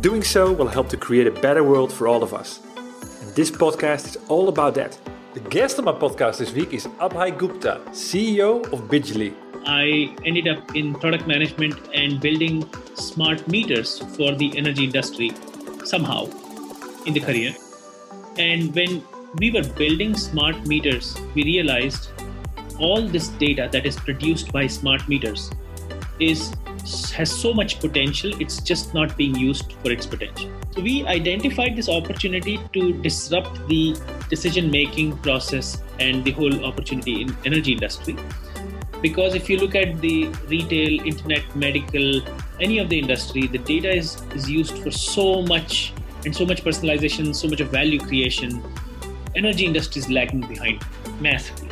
Doing so will help to create a better world for all of us. And this podcast is all about that. The guest on my podcast this week is Abhay Gupta, CEO of Bidgely. I ended up in product management and building smart meters for the energy industry somehow in the career. And when we were building smart meters, we realized all this data that is produced by smart meters is has so much potential it's just not being used for its potential. So we identified this opportunity to disrupt the decision making process and the whole opportunity in energy industry. Because if you look at the retail internet medical any of the industry the data is, is used for so much and so much personalization so much of value creation energy industry is lagging behind massively.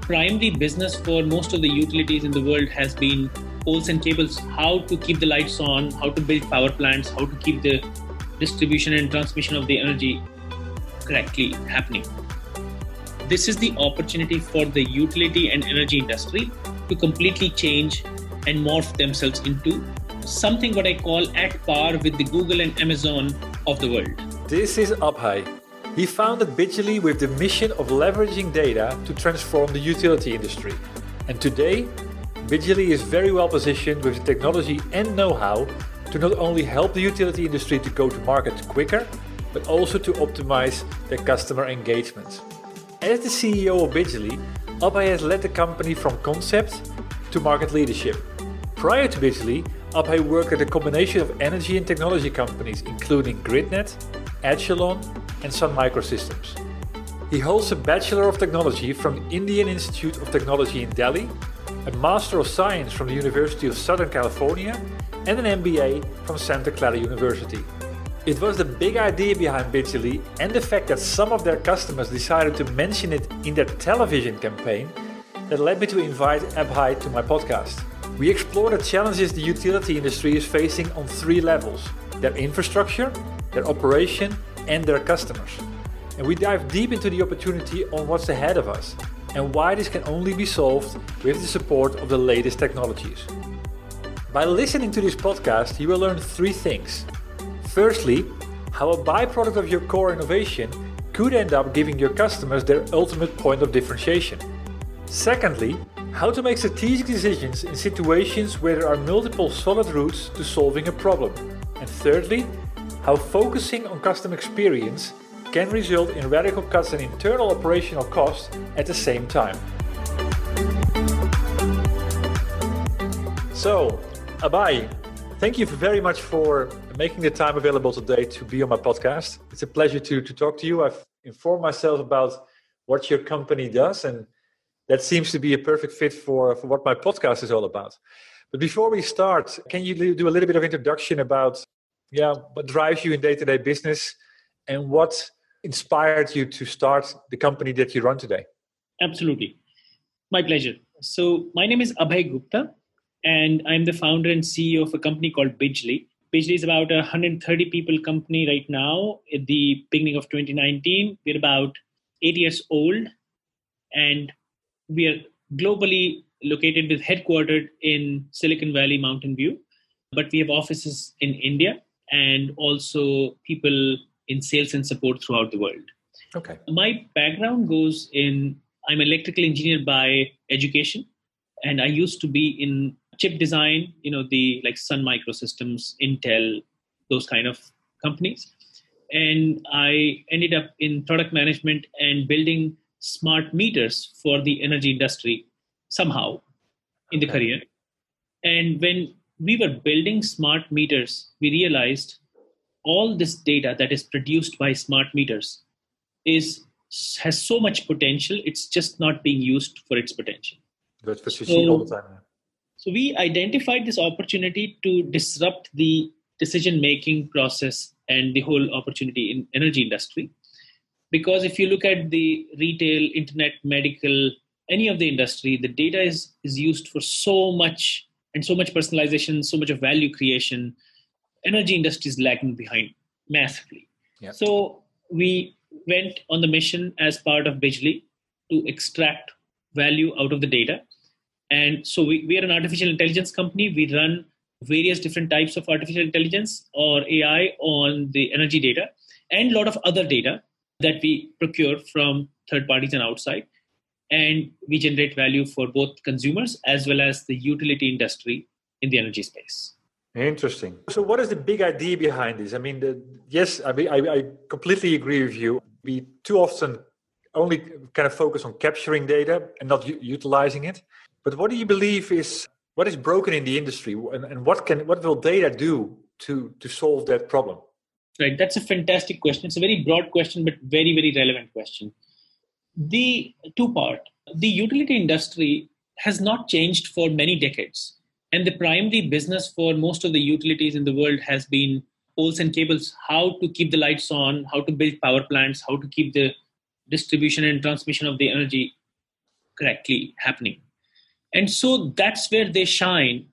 Primary business for most of the utilities in the world has been poles and cables how to keep the lights on how to build power plants how to keep the distribution and transmission of the energy correctly happening this is the opportunity for the utility and energy industry to completely change and morph themselves into something what I call at par with the Google and Amazon of the world. This is Abhay. He founded Bidgely with the mission of leveraging data to transform the utility industry. And today, Bidgely is very well positioned with the technology and know-how to not only help the utility industry to go to market quicker, but also to optimize their customer engagement. As the CEO of Bidgely, Abhay has led the company from concept to market leadership. Prior to Bidgely, Abhay worked at a combination of energy and technology companies including GridNet, Agilent, and Sun Microsystems. He holds a Bachelor of Technology from Indian Institute of Technology in Delhi, a Master of Science from the University of Southern California, and an MBA from Santa Clara University. It was the big idea behind Bidgely and the fact that some of their customers decided to mention it in their television campaign that led me to invite Abhay to my podcast. We explore the challenges the utility industry is facing on three levels their infrastructure, their operation, and their customers. And we dive deep into the opportunity on what's ahead of us and why this can only be solved with the support of the latest technologies. By listening to this podcast, you will learn three things. Firstly, how a byproduct of your core innovation could end up giving your customers their ultimate point of differentiation. Secondly, how to make strategic decisions in situations where there are multiple solid routes to solving a problem. And thirdly, how focusing on customer experience can result in radical cuts in internal operational costs at the same time. So, Abhay, thank you very much for making the time available today to be on my podcast. It's a pleasure to, to talk to you. I've informed myself about what your company does, and that seems to be a perfect fit for, for what my podcast is all about. But before we start, can you do a little bit of introduction about yeah, what drives you in day-to-day business and what inspired you to start the company that you run today? Absolutely. My pleasure. So my name is Abhay Gupta and I'm the founder and CEO of a company called Bidgely. Bidgely is about a 130 people company right now. At the beginning of 2019, we're about eight years old, and we are globally located with headquartered in Silicon Valley, Mountain View. But we have offices in India and also people in sales and support throughout the world. Okay. My background goes in I'm electrical engineer by education, and I used to be in chip design, you know, the like Sun Microsystems, Intel, those kind of companies. And I ended up in product management and building smart meters for the energy industry somehow in the career. And when we were building smart meters, we realized all this data that is produced by smart meters is has so much potential. It's just not being used for its potential. That's what you so, see all the time. So we identified this opportunity to disrupt the decision making process and the whole opportunity in energy industry because if you look at the retail internet medical any of the industry the data is is used for so much and so much personalization so much of value creation energy industry is lagging behind massively yeah. so we went on the mission as part of Bidgely to extract value out of the data and so we, we are an artificial intelligence company we run various different types of artificial intelligence or ai on the energy data and a lot of other data that we procure from third parties and outside. And we generate value for both consumers as well as the utility industry in the energy space. Interesting. So, what is the big idea behind this? I mean, the, yes, I, mean, I, I completely agree with you. We too often only kind of focus on capturing data and not u- utilizing it. But what do you believe is what is broken in the industry, and, and what can what will data do to to solve that problem? Right, that's a fantastic question. It's a very broad question, but very, very relevant question. The two part the utility industry has not changed for many decades. And the primary business for most of the utilities in the world has been poles and cables, how to keep the lights on, how to build power plants, how to keep the distribution and transmission of the energy correctly happening. And so that's where they shine.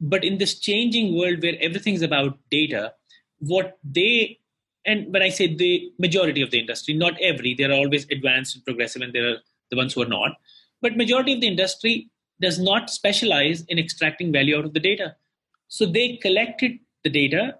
But in this changing world where everything's about data, what they and when I say the majority of the industry, not every, there are always advanced and progressive, and there are the ones who are not. But majority of the industry does not specialize in extracting value out of the data. So they collected the data,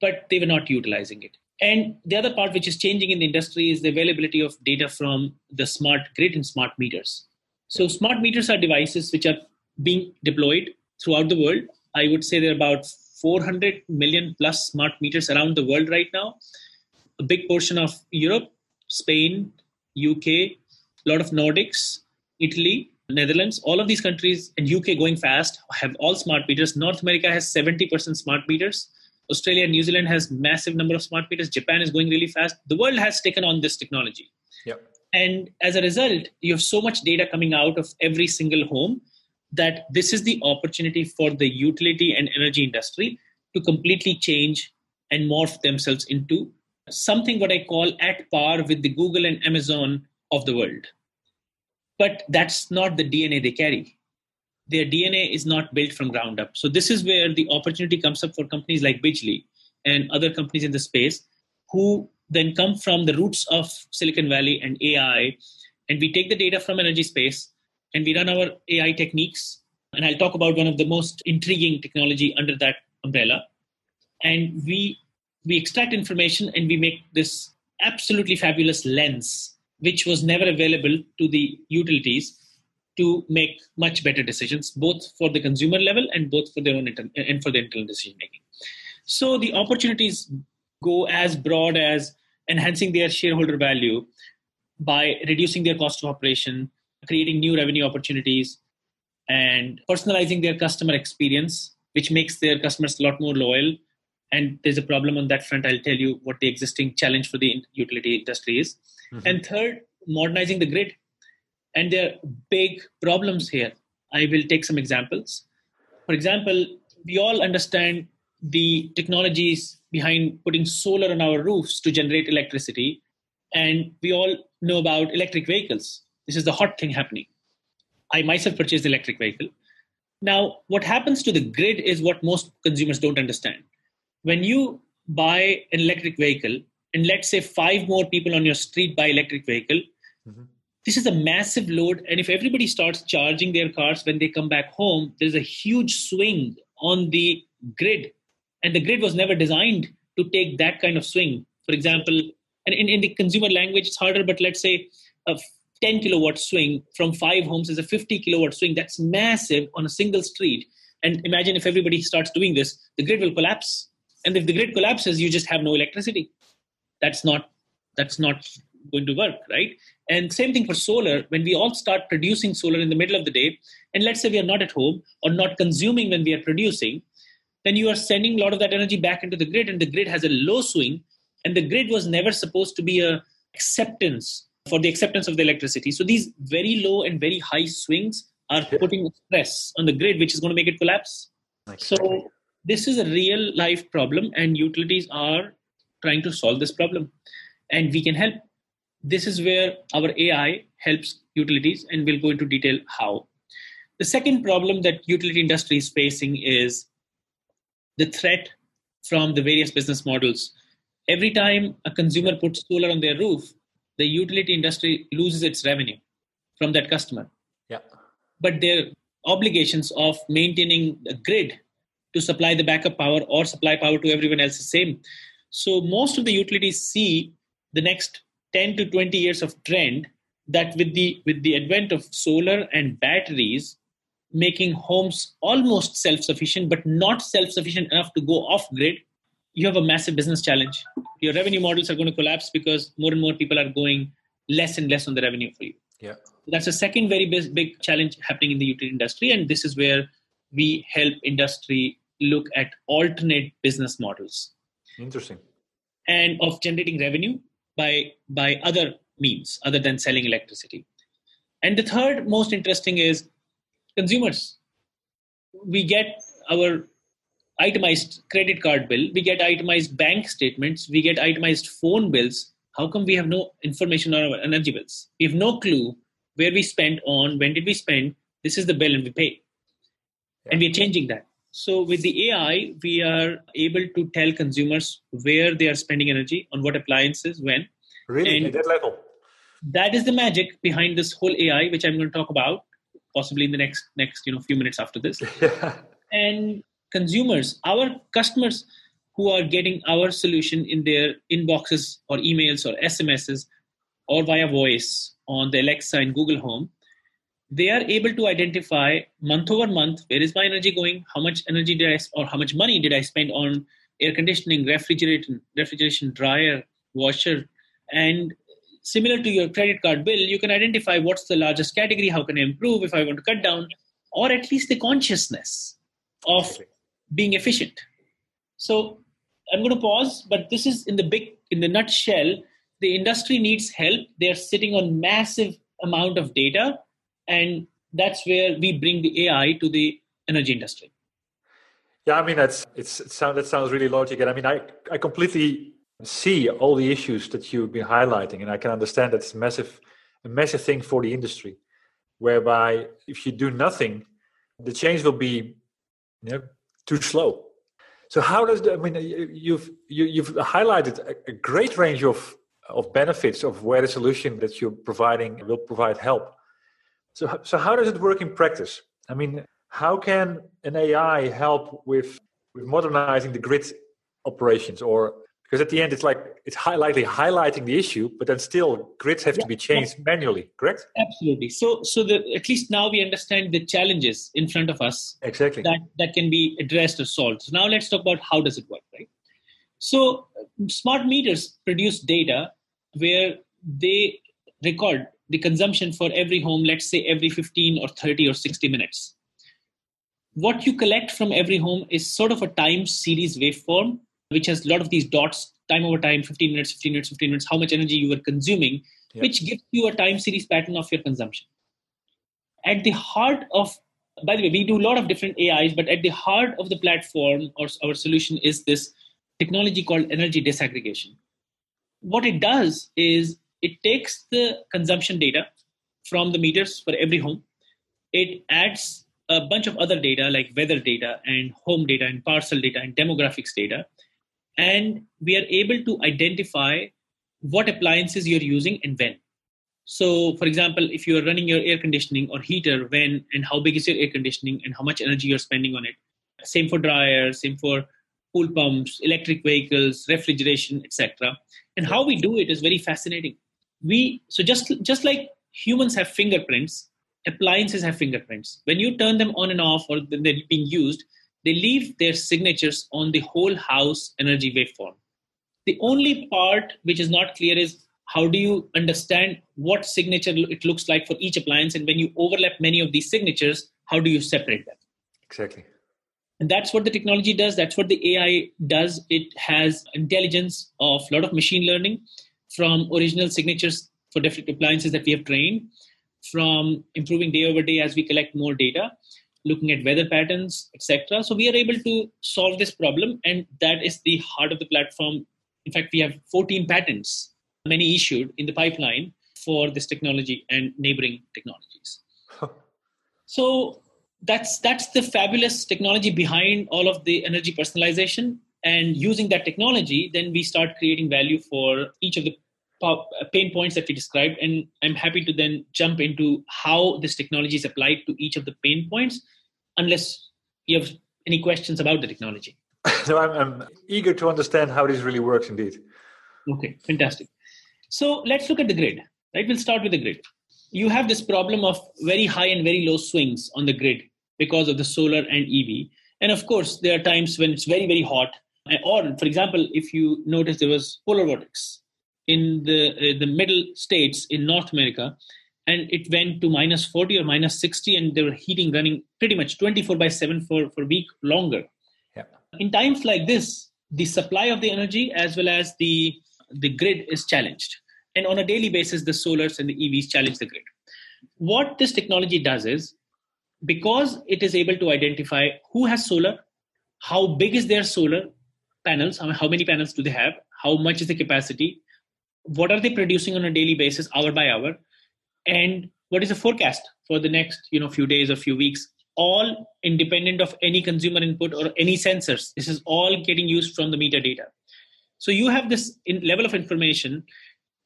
but they were not utilizing it. And the other part which is changing in the industry is the availability of data from the smart grid and smart meters. So smart meters are devices which are being deployed throughout the world. I would say there are about 400 million plus smart meters around the world right now. A big portion of Europe, Spain, UK, a lot of Nordics, Italy, Netherlands, all of these countries, and UK going fast have all smart meters. North America has 70% smart meters. Australia and New Zealand has massive number of smart meters. Japan is going really fast. The world has taken on this technology. Yep. And as a result, you have so much data coming out of every single home that this is the opportunity for the utility and energy industry to completely change and morph themselves into something what I call at par with the Google and Amazon of the world. But that's not the DNA they carry. Their DNA is not built from ground up. So this is where the opportunity comes up for companies like Bidgely and other companies in the space who then come from the roots of Silicon Valley and AI. And we take the data from energy space and we run our AI techniques. And I'll talk about one of the most intriguing technology under that umbrella. And we we extract information and we make this absolutely fabulous lens, which was never available to the utilities to make much better decisions, both for the consumer level and both for their own inter- and for the internal decision making. So the opportunities go as broad as enhancing their shareholder value by reducing their cost of operation, creating new revenue opportunities, and personalizing their customer experience, which makes their customers a lot more loyal. And there's a problem on that front. I'll tell you what the existing challenge for the utility industry is. Mm-hmm. And third, modernizing the grid. And there are big problems here. I will take some examples. For example, we all understand the technologies behind putting solar on our roofs to generate electricity. And we all know about electric vehicles. This is the hot thing happening. I myself purchased electric vehicle. Now, what happens to the grid is what most consumers don't understand. When you buy an electric vehicle, and let's say five more people on your street buy electric vehicle, mm-hmm. this is a massive load. And if everybody starts charging their cars when they come back home, there's a huge swing on the grid. And the grid was never designed to take that kind of swing. For example, and in, in the consumer language, it's harder, but let's say a 10 kilowatt swing from five homes is a 50 kilowatt swing. That's massive on a single street. And imagine if everybody starts doing this, the grid will collapse. And if the grid collapses, you just have no electricity. That's not that's not going to work, right? And same thing for solar. When we all start producing solar in the middle of the day, and let's say we are not at home or not consuming when we are producing, then you are sending a lot of that energy back into the grid, and the grid has a low swing. And the grid was never supposed to be a acceptance for the acceptance of the electricity. So these very low and very high swings are putting stress on the grid, which is going to make it collapse. So this is a real life problem, and utilities are trying to solve this problem, and we can help. This is where our AI helps utilities, and we'll go into detail how. The second problem that utility industry is facing is the threat from the various business models. Every time a consumer puts solar on their roof, the utility industry loses its revenue from that customer. Yeah. But their obligations of maintaining the grid to supply the backup power or supply power to everyone else is same. So most of the utilities see the next 10 to 20 years of trend that with the with the advent of solar and batteries making homes almost self-sufficient but not self-sufficient enough to go off grid you have a massive business challenge. Your revenue models are going to collapse because more and more people are going less and less on the revenue for you. Yeah. That's a second very big, big challenge happening in the utility industry. And this is where we help industry look at alternate business models. Interesting. And of generating revenue by by other means other than selling electricity. And the third most interesting is consumers. We get our itemized credit card bill, we get itemized bank statements, we get itemized phone bills. How come we have no information on our energy bills? We have no clue where we spent on, when did we spend, this is the bill and we pay. And we are changing that. So with the AI, we are able to tell consumers where they are spending energy, on what appliances, when. Really, and at that level. That is the magic behind this whole AI, which I'm going to talk about possibly in the next next you know few minutes after this. Yeah. And consumers, our customers who are getting our solution in their inboxes or emails or SMSs or via voice on the Alexa and Google Home, they are able to identify month over month where is my energy going, how much energy did I or how much money did I spend on air conditioning, refrigeration, refrigeration, dryer, washer, and similar to your credit card bill, you can identify what's the largest category, how can I improve if I want to cut down, or at least the consciousness of being efficient. So I'm going to pause, but this is in the big, in the nutshell, the industry needs help. They're sitting on massive amount of data, and that's where we bring the AI to the energy industry. Yeah, I mean that's it's it sound, that sounds really logical. I mean, I I completely see all the issues that you've been highlighting, and I can understand that's a massive a massive thing for the industry, whereby if you do nothing, the change will be you know, too slow. So how does the, I mean you've you, have you have highlighted a, a, great range of of benefits of where the solution that you're providing will provide help. So so how does it work in practice? I mean, how can an AI help with with modernizing the grid operations? Or because at the end it's like it's highlighting highlighting the issue but then still grids have yeah, to be changed yeah. manually correct? Absolutely. So so the, at least now we understand the challenges in front of us exactly. that that can be addressed or solved. So now let's talk about how does it work right? So smart meters produce data where they record the consumption for every home let's say every 15 or 30 or 60 minutes. What you collect from every home is sort of a time series waveform which has a lot of these dots time over time 15 minutes 15 minutes 15 minutes how much energy you were consuming yep. which gives you a time series pattern of your consumption. At the heart of by the way we do a lot of different ais but at the heart of the platform or our solution is this technology called energy disaggregation what it does is it takes the consumption data from the meters for every home it adds a bunch of other data like weather data and home data and parcel data and demographics data and we are able to identify what appliances you're using and when. So, for example, if you're running your air conditioning or heater, when and how big is your air conditioning and how much energy you're spending on it. Same for dryers, same for pool pumps, electric vehicles, refrigeration, etc. And how we do it is very fascinating. We so just just like humans have fingerprints, appliances have fingerprints. When you turn them on and off or they're being used, they leave their signatures on the whole house energy waveform. The only part which is not clear is how do you understand what signature it looks like for each appliance? And when you overlap many of these signatures how do you separate them? Exactly. And that's what the technology does. That's what the ai does. It has intelligence of a lot of machine learning from original signatures for different appliances that we have trained from improving day over day as we collect more data looking at weather patterns etc so we are able to solve this problem and that is the heart of the platform. In fact we have 14 patents many issued in the pipeline for this technology and neighboring technologies. so that's that's the fabulous technology behind all of the energy personalization. And using that technology then we start creating value for each of the pain points that we described and i'm happy to then jump into how this technology is applied to each of the pain points unless you have any questions about the technology no I'm, I'm eager to understand how this really works indeed okay fantastic so let's look at the grid, right? We'll start with the grid. You have this problem of very high and very low swings on the grid because of the solar and EV. And of course, there are times when it's very, very hot. Or, for example, if you notice there was polar vortex in the, uh, the middle states in North America, and it went to minus 40 or minus 60, and they were heating running pretty much 24 by 7 for, for a week longer. Yeah. In times like this, the supply of the energy as well as the the grid is challenged and on a daily basis, the solars and the EVs challenge the grid. What this technology does is because it is able to identify who has solar, how big is their solar panels, how many panels do they have, how much is the capacity, what are they producing on a daily basis, hour by hour, and what is the forecast for the next you know few days or few weeks? All independent of any consumer input or any sensors. This is all getting used from the meter data so you have this level of information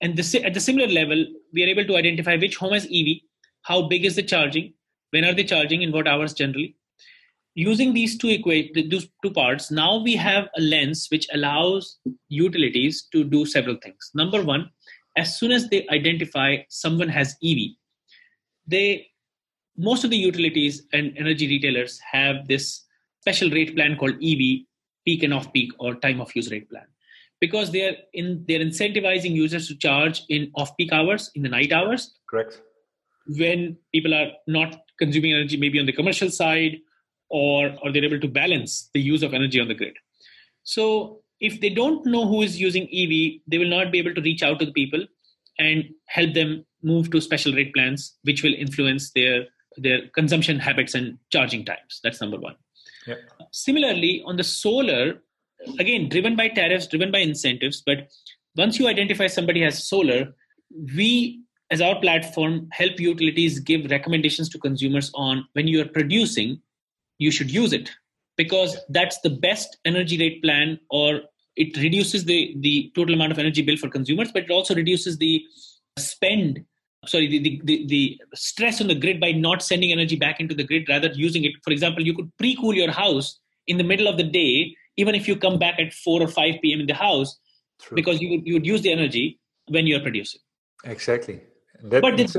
and the, at the similar level, we are able to identify which home has EV, how big is the charging, when are they charging, in what hours generally. Using these two equate these two parts, now we have a lens which allows utilities to do several things. Number one, as soon as they identify someone has EV, they most of the utilities and energy retailers have this special rate plan called EV peak and off peak or time of use rate plan. Because they're in they're incentivizing users to charge in off-peak hours in the night hours. Correct. When people are not consuming energy maybe on the commercial side or or they're able to balance the use of energy on the grid. So if they don't know who is using ev they will not be able to reach out to the people and help them move to special rate plans which will influence their their consumption habits and charging times. That's number one. Yep. similarly on the solar again driven by tariffs driven by incentives but once you identify somebody has solar we as our platform help utilities give recommendations to consumers on when you are producing you should use it because that's the best energy rate plan or it reduces the the total amount of energy bill for consumers but it also reduces the spend sorry the, the, the, the stress on the grid by not sending energy back into the grid rather using it for example you could pre-cool your house in the middle of the day even if you come back at 4 or 5 p.m. in the house, True. because you would, you would use the energy when you're producing. Exactly. That, but this,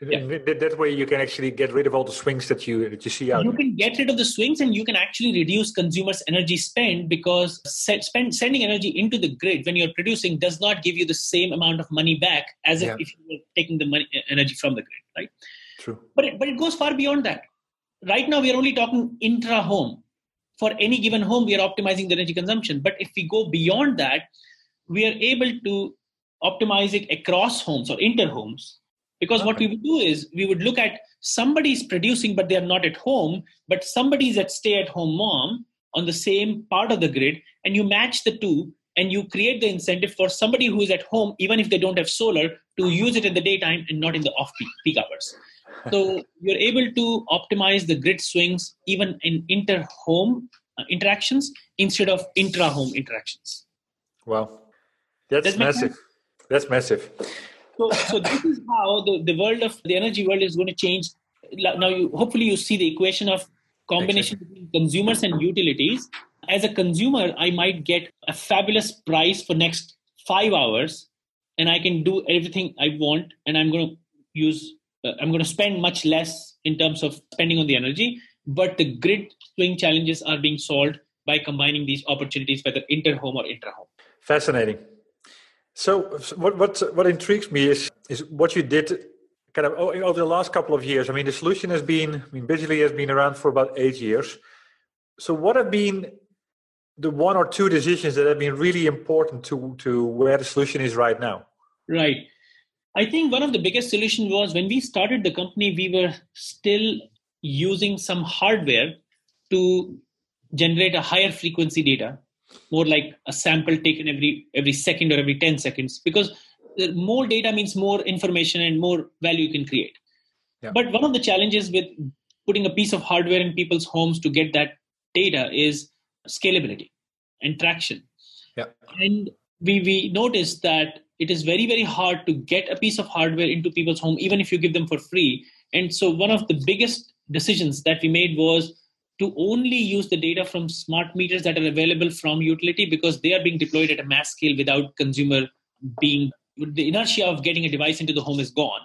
yeah. that way you can actually get rid of all the swings that you that you see out. You can get rid of the swings and you can actually reduce consumers' energy spend because spend, sending energy into the grid when you're producing does not give you the same amount of money back as yeah. if, if you were taking the money, energy from the grid, right? True. But it, but it goes far beyond that. Right now we are only talking intra home for any given home, we are optimizing the energy consumption. But if we go beyond that, we are able to optimize it across homes or inter homes. Because what we would do is we would look at somebody is producing, but they are not at home, but somebody is at stay at home mom on the same part of the grid, and you match the two and you create the incentive for somebody who is at home, even if they don't have solar, to use it in the daytime and not in the off peak, peak hours so you're able to optimize the grid swings even in inter-home uh, interactions instead of intra-home interactions. Wow, that's massive. That's massive. So, so this is how the, the world of the energy world is going to change. Now, you hopefully you see the equation of combination exactly. between consumers and utilities. As a consumer, I might get a fabulous price for next five hours, and I can do everything I want, and I'm going to use, uh, I'm going to spend much less in terms of spending on the energy, but the grid swing challenges are being solved by combining these opportunities, whether inter-home or intra-home. Fascinating. So, what what what intrigues me is is what you did kind of over the last couple of years. I mean, the solution has been, I mean, Bidgely has been around for about eight years. So, what have been the one or two decisions that have been really important to to where the solution is right now? Right. I think one of the biggest solutions was when we started the company, we were still using some hardware to generate a higher frequency data more like a sample taken every every second or every 10 seconds because more data means more information and more value you can create yeah. but one of the challenges with putting a piece of hardware in people's homes to get that data is scalability and traction yeah. and we we noticed that it is very very hard to get a piece of hardware into people's home even if you give them for free and so one of the biggest decisions that we made was to only use the data from smart meters that are available from utility because they are being deployed at a mass scale without consumer being the inertia of getting a device into the home is gone.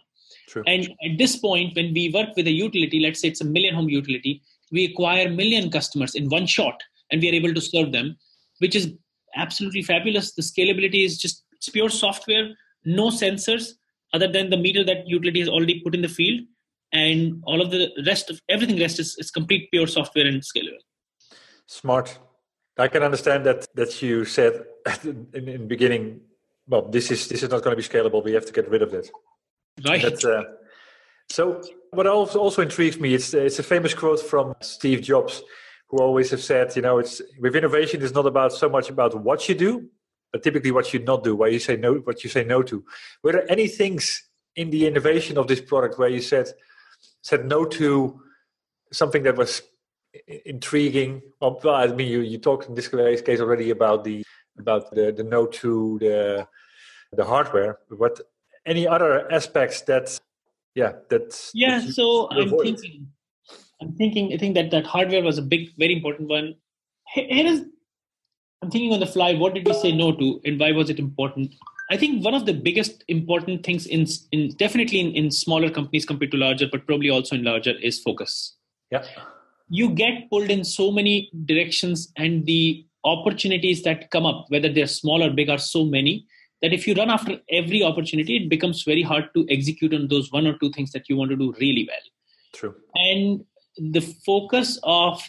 True. And at this point, when we work with a utility, let's say it's a million home utility, we acquire million customers in one shot and we are able to serve them, which is absolutely fabulous. The scalability is just it's pure software, no sensors other than the meter that utility has already put in the field and all of the rest of everything rest is, is complete pure software and scalable. Smart. I can understand that that you said in, in the beginning well this is this is not going to be scalable. We have to get rid of it right. Uh, so what also, also intrigues me it's it's a famous quote from steve jobs who always have said you know it's with innovation it's not about so much about what you do but typically what you not do why you say no what you say no to. Were there any things in the innovation of this product where you said said no to something that was intriguing. Well, I mean, you you talked in this case already about the about the, the no to the the hardware. But any other aspects that, yeah, that yeah. That so I'm thinking, I'm thinking. I think that that hardware was a big, very important one. Here is, I'm thinking on the fly. What did we say no to, and why was it important? I think one of the biggest important things in, in definitely in, in smaller companies compared to larger, but probably also in larger, is focus. Yeah. You get pulled in so many directions, and the opportunities that come up, whether they're small or big, are so many that if you run after every opportunity, it becomes very hard to execute on those one or two things that you want to do really well. True. And the focus of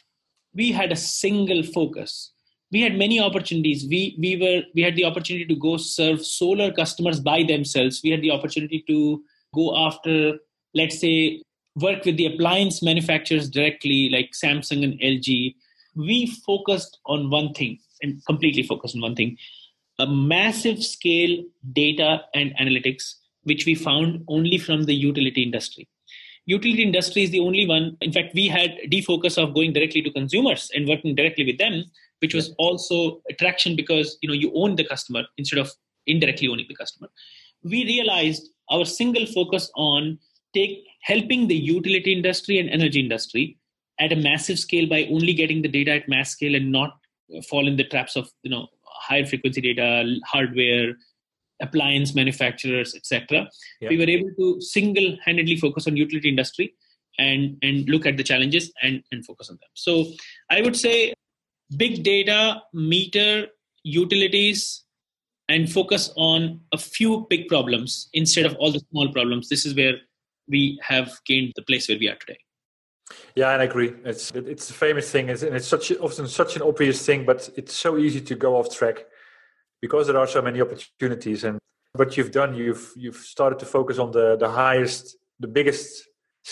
we had a single focus we had many opportunities. We we were we had the opportunity to go serve solar customers by themselves. We had the opportunity to go after let's say work with the appliance manufacturers directly like samsung and lg we focused on one thing and completely focused on one thing. A massive scale data and analytics which we found only from the utility industry utility industry is the only one in fact we had defocus of going directly to consumers and working directly with them which was also attraction because you know you own the customer instead of indirectly owning the customer. We realized our single focus on take helping the utility industry and energy industry at a massive scale by only getting the data at mass scale and not fall in the traps of you know higher frequency data hardware appliance manufacturers etc yeah. we were able to single-handedly focus on utility industry and and look at the challenges and and focus on them so i would say big data, meter, utilities, and focus on a few big problems instead of all the small problems. This is where we have gained the place where we are today. Yeah, and I agree. It's it's a famous thing, and it's such often such an obvious thing, but it's so easy to go off track because there are so many opportunities. And what you've done, you've you've started to focus on the the highest, the biggest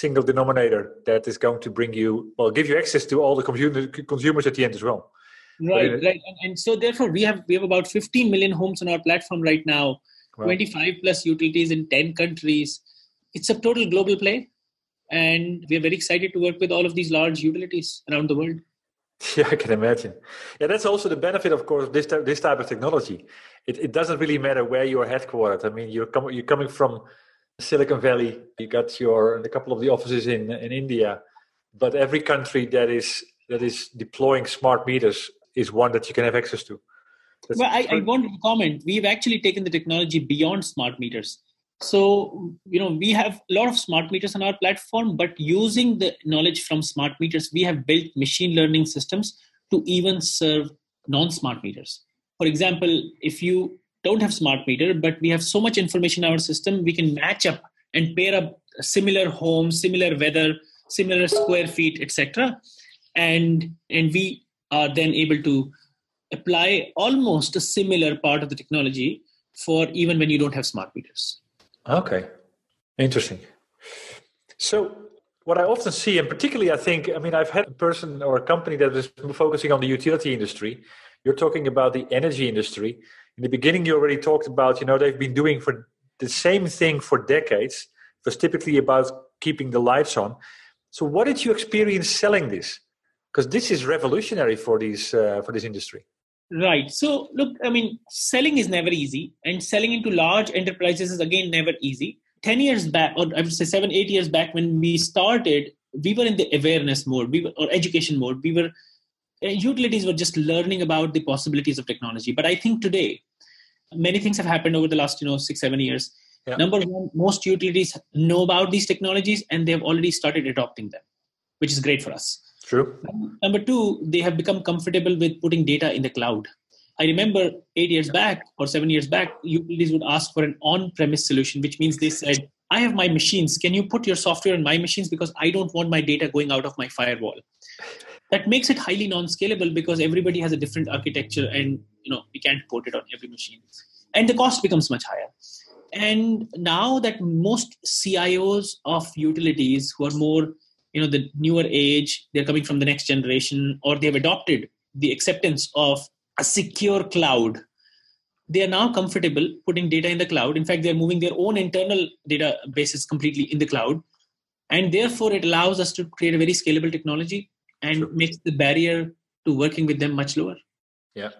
single denominator that is going to bring you well give you access to all the computer, consumers at the end as well. Right right. And, and, so therefore we have we have about 15 million homes on our platform right now. Wow. 25 plus utilities in 10 countries. It's a total global play. And we're very excited to work with all of these large utilities around the world yeah i can imagine yeah that's also the benefit of course of this type, this type of technology it, it doesn't really matter where you're headquartered i mean you're, com- you're coming from Silicon Valley, you got your a couple of the offices in in India, but every country that is that is deploying smart meters is one that you can have access to. That's well, I, I want to comment. We've actually taken the technology beyond smart meters. So, you know, we have a lot of smart meters on our platform, but using the knowledge from smart meters, we have built machine learning systems to even serve non smart meters. For example, if you don't have smart meter, but we have so much information in our system, we can match up and pair up similar homes, similar weather, similar square feet, etc. And and we are then able to apply almost a similar part of the technology for even when you don't have smart meters. Okay, interesting. So, what I often see, and particularly I think, I mean, I've had a person or a company that is focusing on the utility industry. You're talking about the energy industry. In the beginning, you already talked about, you know, they've been doing for the same thing for decades. It was typically about keeping the lights on. So, what did you experience selling this? Because this is revolutionary for these uh, for this industry. Right. So, look, I mean, selling is never easy, and selling into large enterprises is again never easy. 10 years back, or I would say seven, eight years back, when we started, we were in the awareness mode, we were, or education mode. We were, uh, utilities were just learning about the possibilities of technology. But I think today, many things have happened over the last, you know, six, seven years. Yeah. Number one, most utilities know about these technologies and they have already started adopting them, which is great for us. True. Number two, they have become comfortable with putting data in the cloud. I remember eight years back or seven years back, utilities would ask for an on premise solution, which means they said, I have my machines. Can you put your software on my machines? Because I don't want my data going out of my firewall. That makes it highly non scalable because everybody has a different architecture and you know we can't port it on every machine. And the cost becomes much higher. And now that most CIOs of utilities who are more you know the newer age they're coming from the next generation or they have adopted the acceptance of a secure cloud. They are now comfortable putting data in the cloud. In fact they're moving their own internal databases completely in the cloud. And therefore it allows us to create a very scalable technology and sure. makes the barrier to working with them much lower. Yeah.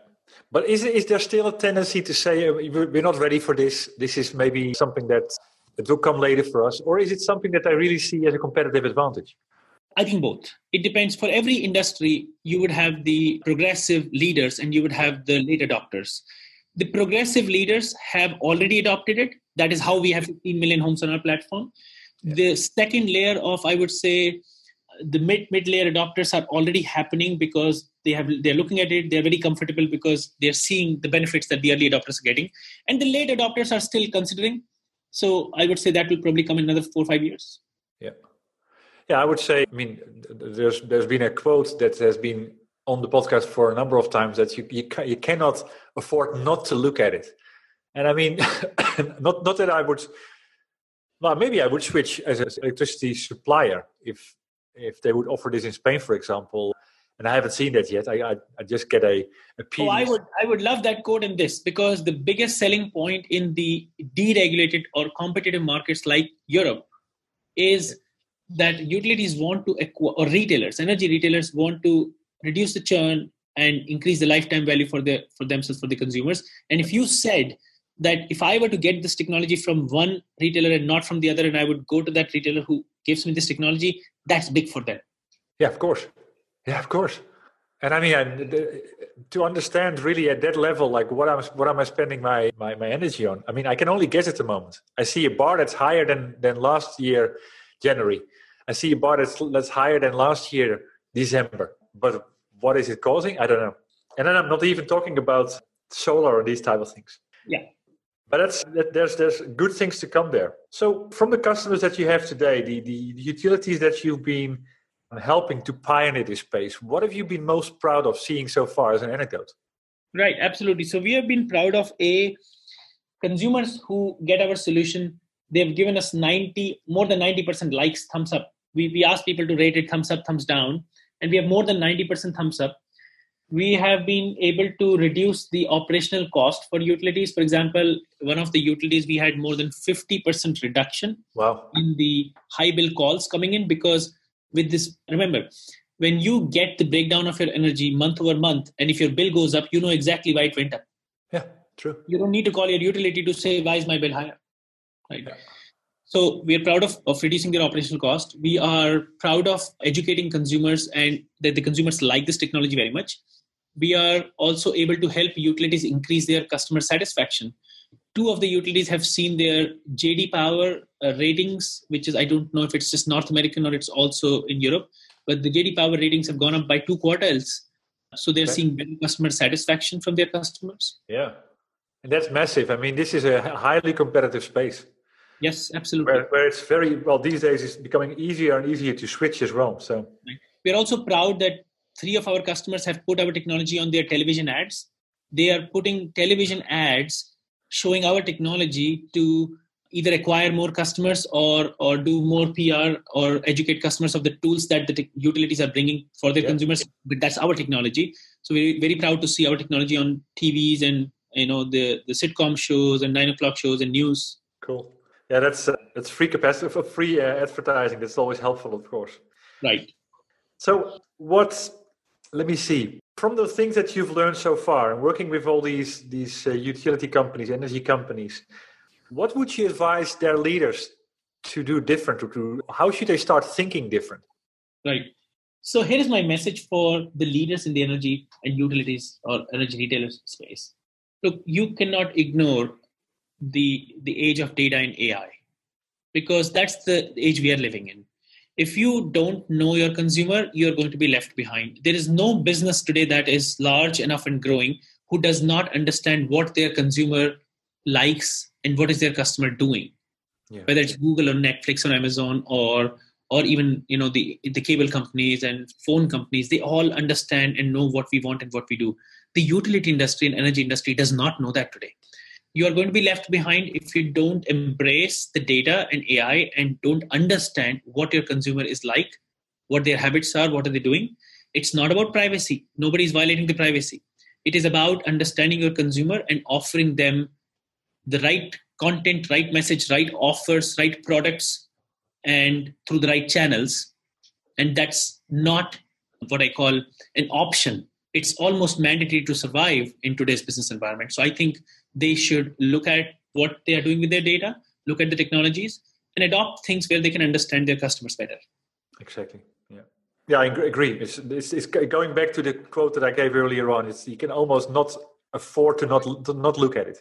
But is, is there still a tendency to say uh, we're not ready for this this is maybe something that it will come later for us or is it something that i really see as a competitive advantage I think both. It depends. For every industry, you would have the progressive leaders and you would have the late adopters. The progressive leaders have already adopted it. That is how we have 15 million homes on our platform. Yeah. The second layer of, I would say, the mid mid layer adopters are already happening because they have they're looking at it they're very comfortable because they're seeing the benefits that the early adopters are getting and the late adopters are still considering so i would say that will probably come in another four or five years yeah yeah, I would say. I mean, there's there's been a quote that has been on the podcast for a number of times that you you, you cannot afford not to look at it, and I mean, not not that I would. Well, maybe I would switch as an electricity supplier if if they would offer this in Spain, for example. And I haven't seen that yet. I I, I just get a, a piece. Oh, I would I would love that quote in this because the biggest selling point in the deregulated or competitive markets like Europe is that utilities want to acquire, or retailers, energy retailers want to reduce the churn and increase the lifetime value for the for themselves for the consumers. And if you said that if I were to get this technology from one retailer and not from the other, and I would go to that retailer who gives me this technology, that's big for them. Yeah, of course. Yeah, of course. And I mean, I, to understand really at that level, like what I'm, what am I spending my, my my energy on? I mean, I can only guess at the moment. I see a bar that's higher than than last year January. I see a bar that's, that's higher than last year, December. But what is it causing? I don't know. And then I'm not even talking about solar or these type of things. Yeah. But that's that, there's there's good things to come there. So from the customers that you have today, the, the, the utilities that you've been helping to pioneer this space, what have you been most proud of seeing so far as an anecdote? Right, absolutely. So we have been proud of a consumers who get our solution they've given us 90 more than 90% likes thumbs up we, we asked people to rate it thumbs up thumbs down and we have more than 90% thumbs up we have been able to reduce the operational cost for utilities for example one of the utilities we had more than 50% reduction wow. in the high bill calls coming in because with this remember when you get the breakdown of your energy month over month and if your bill goes up you know exactly why it went up. Yeah true. You don't need to call your utility to say why is my bill higher? Right? Yeah. so we are proud of, of reducing their operational cost. We are proud of educating consumers and that the consumers like this technology very much. We are also able to help utilities increase their customer satisfaction two of the utilities have seen their jd power uh, ratings which is i don't know if it's just north american or it's also in europe but the jd power ratings have gone up by two quartiles so they're okay. seeing better customer satisfaction from their customers. Yeah. And that's massive. I mean this is a highly competitive space. Yes absolutely. Where, where it's very well these days it's becoming easier and easier to switch as well so. Right. we're also proud that three of our customers have put our technology on their television ads. They are putting television ads showing our technology to either acquire more customers or or do more PR or educate customers of the tools that the te- utilities are bringing for their yeah. consumers. But that's our technology. So we're very proud to see our technology on TVs and you know the the sitcom shows and nine o'clock shows and news. Cool. Yeah, that's uh, that's free capacity for free uh, advertising. That's always helpful, of course. Right. So what's let me see from the things that you've learned so far and working with all these these uh, utility companies energy companies what would you advise their leaders to do different to how should they start thinking different? Right. So here is my message for the leaders in the energy and utilities or energy retailers space. Look you cannot ignore the the age of data and ai because that's the age we are living in if you don't know your consumer, you're going to be left behind. There is no business today that is large enough and growing who does not understand what their consumer likes and what is their customer doing. Yeah. Whether it's Google or Netflix or Amazon or or even you know the the cable companies and phone companies, they all understand and know what we want and what we do. The utility industry and energy industry does not know that today you are going to be left behind if you don't embrace the data and AI and don't understand what your consumer is like, what their habits are, what are they doing. It's not about privacy. Nobody is violating the privacy. It is about understanding your consumer and offering them the right content, right message, right offers, right products, and through the right channels. And that's not what I call an option. It's almost mandatory to survive in today's business environment. So I think they should look at what they are doing with their data, look at the technologies, and adopt things where they can understand their customers better. Exactly. Yeah. Yeah, I agree. It's, it's, it's going back to the quote that I gave earlier on. It's you can almost not afford to not to not look at it.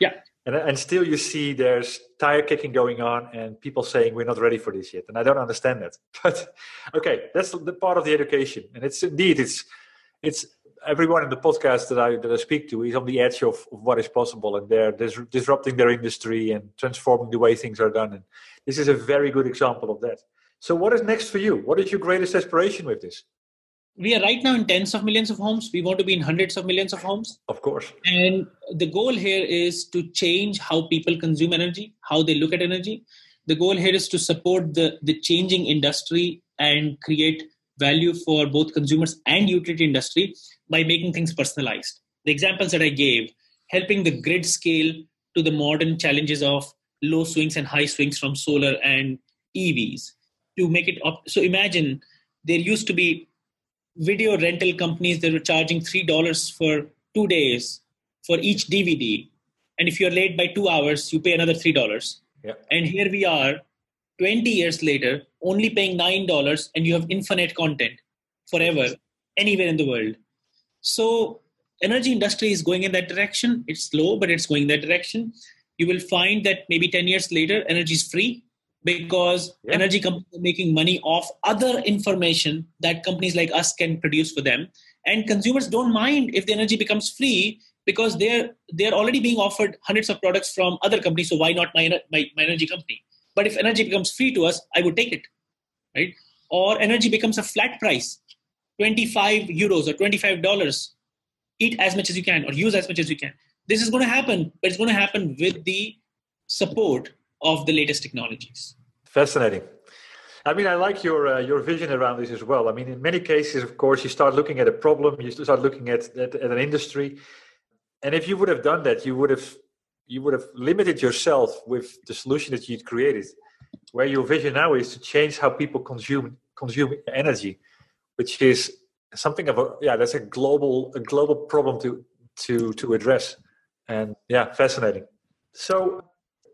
Yeah. And, and still you see there's tire kicking going on and people saying we're not ready for this yet and i don't understand that but okay that's the part of the education and it's indeed it's it's everyone in the podcast that I that I speak to is on the edge of, of what is possible, and they're dis- disrupting their industry and transforming the way things are done. And this is a very good example of that. So, what is next for you? What is your greatest aspiration with this? We are right now in tens of millions of homes. We want to be in hundreds of millions of homes. Of course. And the goal here is to change how people consume energy, how they look at energy. The goal here is to support the, the changing industry and create value for both consumers and utility industry by making things personalized. The examples that I gave, helping the grid scale to the modern challenges of low swings and high swings from solar and EVs to make it up. So imagine there used to be video rental companies that were charging $3 for two days for each DVD. And if you're late by two hours, you pay another $3. Yeah. And here we are 20 years later, only paying $9 and you have infinite content forever, anywhere in the world. So energy industry is going in that direction. It's slow, but it's going that direction. You will find that maybe 10 years later, energy is free because yeah. energy companies are making money off other information that companies like us can produce for them. And consumers don't mind if the energy becomes free because they're they're already being offered hundreds of products from other companies. So why not my, my, my energy company? But if energy becomes free to us, I would take it, right? Or energy becomes a flat price, 25 euros or 25 dollars. Eat as much as you can or use as much as you can. This is going to happen, but it's going to happen with the support of the latest technologies. Fascinating. I mean, I like your uh, your vision around this as well. I mean, in many cases, of course, you start looking at a problem, you start looking at, at, at an industry, and if you would have done that, you would have you would have limited yourself with the solution that you'd created. Where your vision now is to change how people consume consume energy, which is something of a yeah, that's a global a global problem to to to address. And yeah, fascinating. So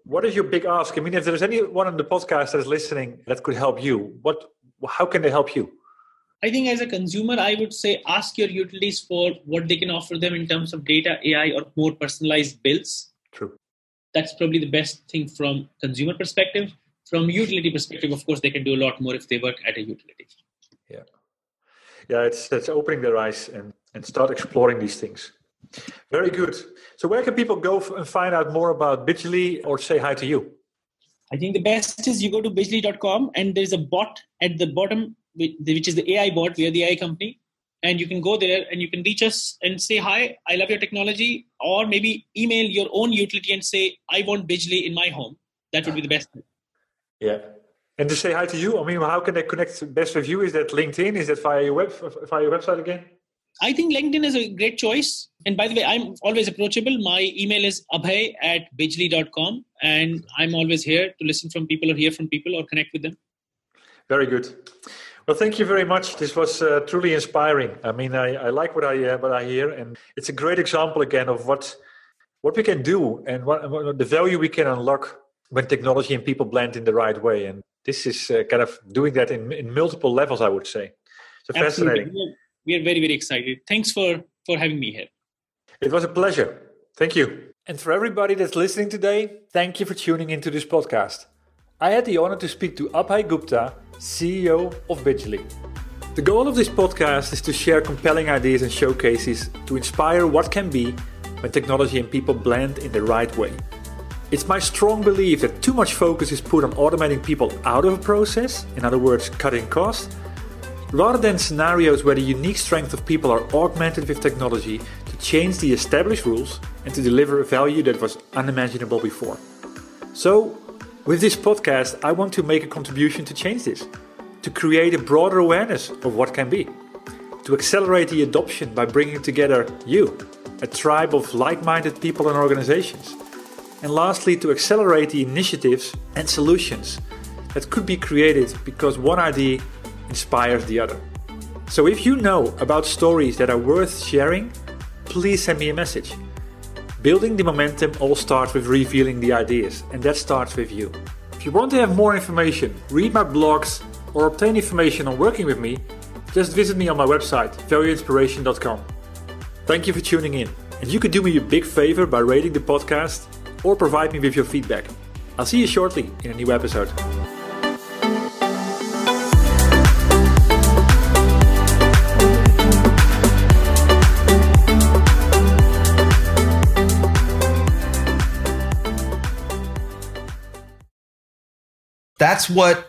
what is your big ask? I mean, if there's anyone on the podcast that is listening that could help you, what how can they help you? I think as a consumer, I would say ask your utilities for what they can offer them in terms of data, AI, or more personalized bills. True. that's probably the best thing from consumer perspective. From utility perspective, of course, they can do a lot more if they work at a utility. Yeah, yeah, it's it's opening their eyes and and start exploring these things. Very good. So, where can people go and find out more about Bidgely or say hi to you? I think the best is you go to bidgely.com and there's a bot at the bottom, which is the AI bot. We are the AI company. And you can go there and you can reach us and say, Hi, I love your technology. Or maybe email your own utility and say, I want Bidgely in my home. That would be the best. Yeah. And to say hi to you, I mean, how can they connect best with you? Is that LinkedIn? Is that via your, web, via your website again? I think LinkedIn is a great choice. And by the way, I'm always approachable. My email is abhay at bidgely.com. And I'm always here to listen from people or hear from people or connect with them. Very good. Well, thank you very much. This was uh, truly inspiring. I mean, I, I like what I uh, what I hear, and it's a great example again of what what we can do and what, what the value we can unlock when technology and people blend in the right way. And this is uh, kind of doing that in, in multiple levels, I would say. So fascinating. We are very very excited. Thanks for for having me here. It was a pleasure. Thank you. And for everybody that's listening today thank you for tuning into this podcast. I had the honor to speak to abhay gupta ceo of Bidgely. the goal of this podcast is to share compelling ideas and showcases to inspire what can be when technology and people blend in the right way it's my strong belief that too much focus is put on automating people out of a process, in other words, cutting costs, rather than scenarios where the unique strength of people are augmented with technology to change the established rules and to deliver a value that was unimaginable before. So, with this podcast, I want to make a contribution to change this, to create a broader awareness of what can be, to accelerate the adoption by bringing together you, a tribe of like minded people and organizations, and lastly, to accelerate the initiatives and solutions that could be created because one idea inspires the other. So if you know about stories that are worth sharing, please send me a message. Building the momentum all starts with revealing the ideas, and that starts with you. If you want to have more information, read my blogs, or obtain information on working with me, just visit me on my website, valueinspiration.com. Thank you for tuning in, and you could do me a big favor by rating the podcast or provide me with your feedback. I'll see you shortly in a new episode. That's what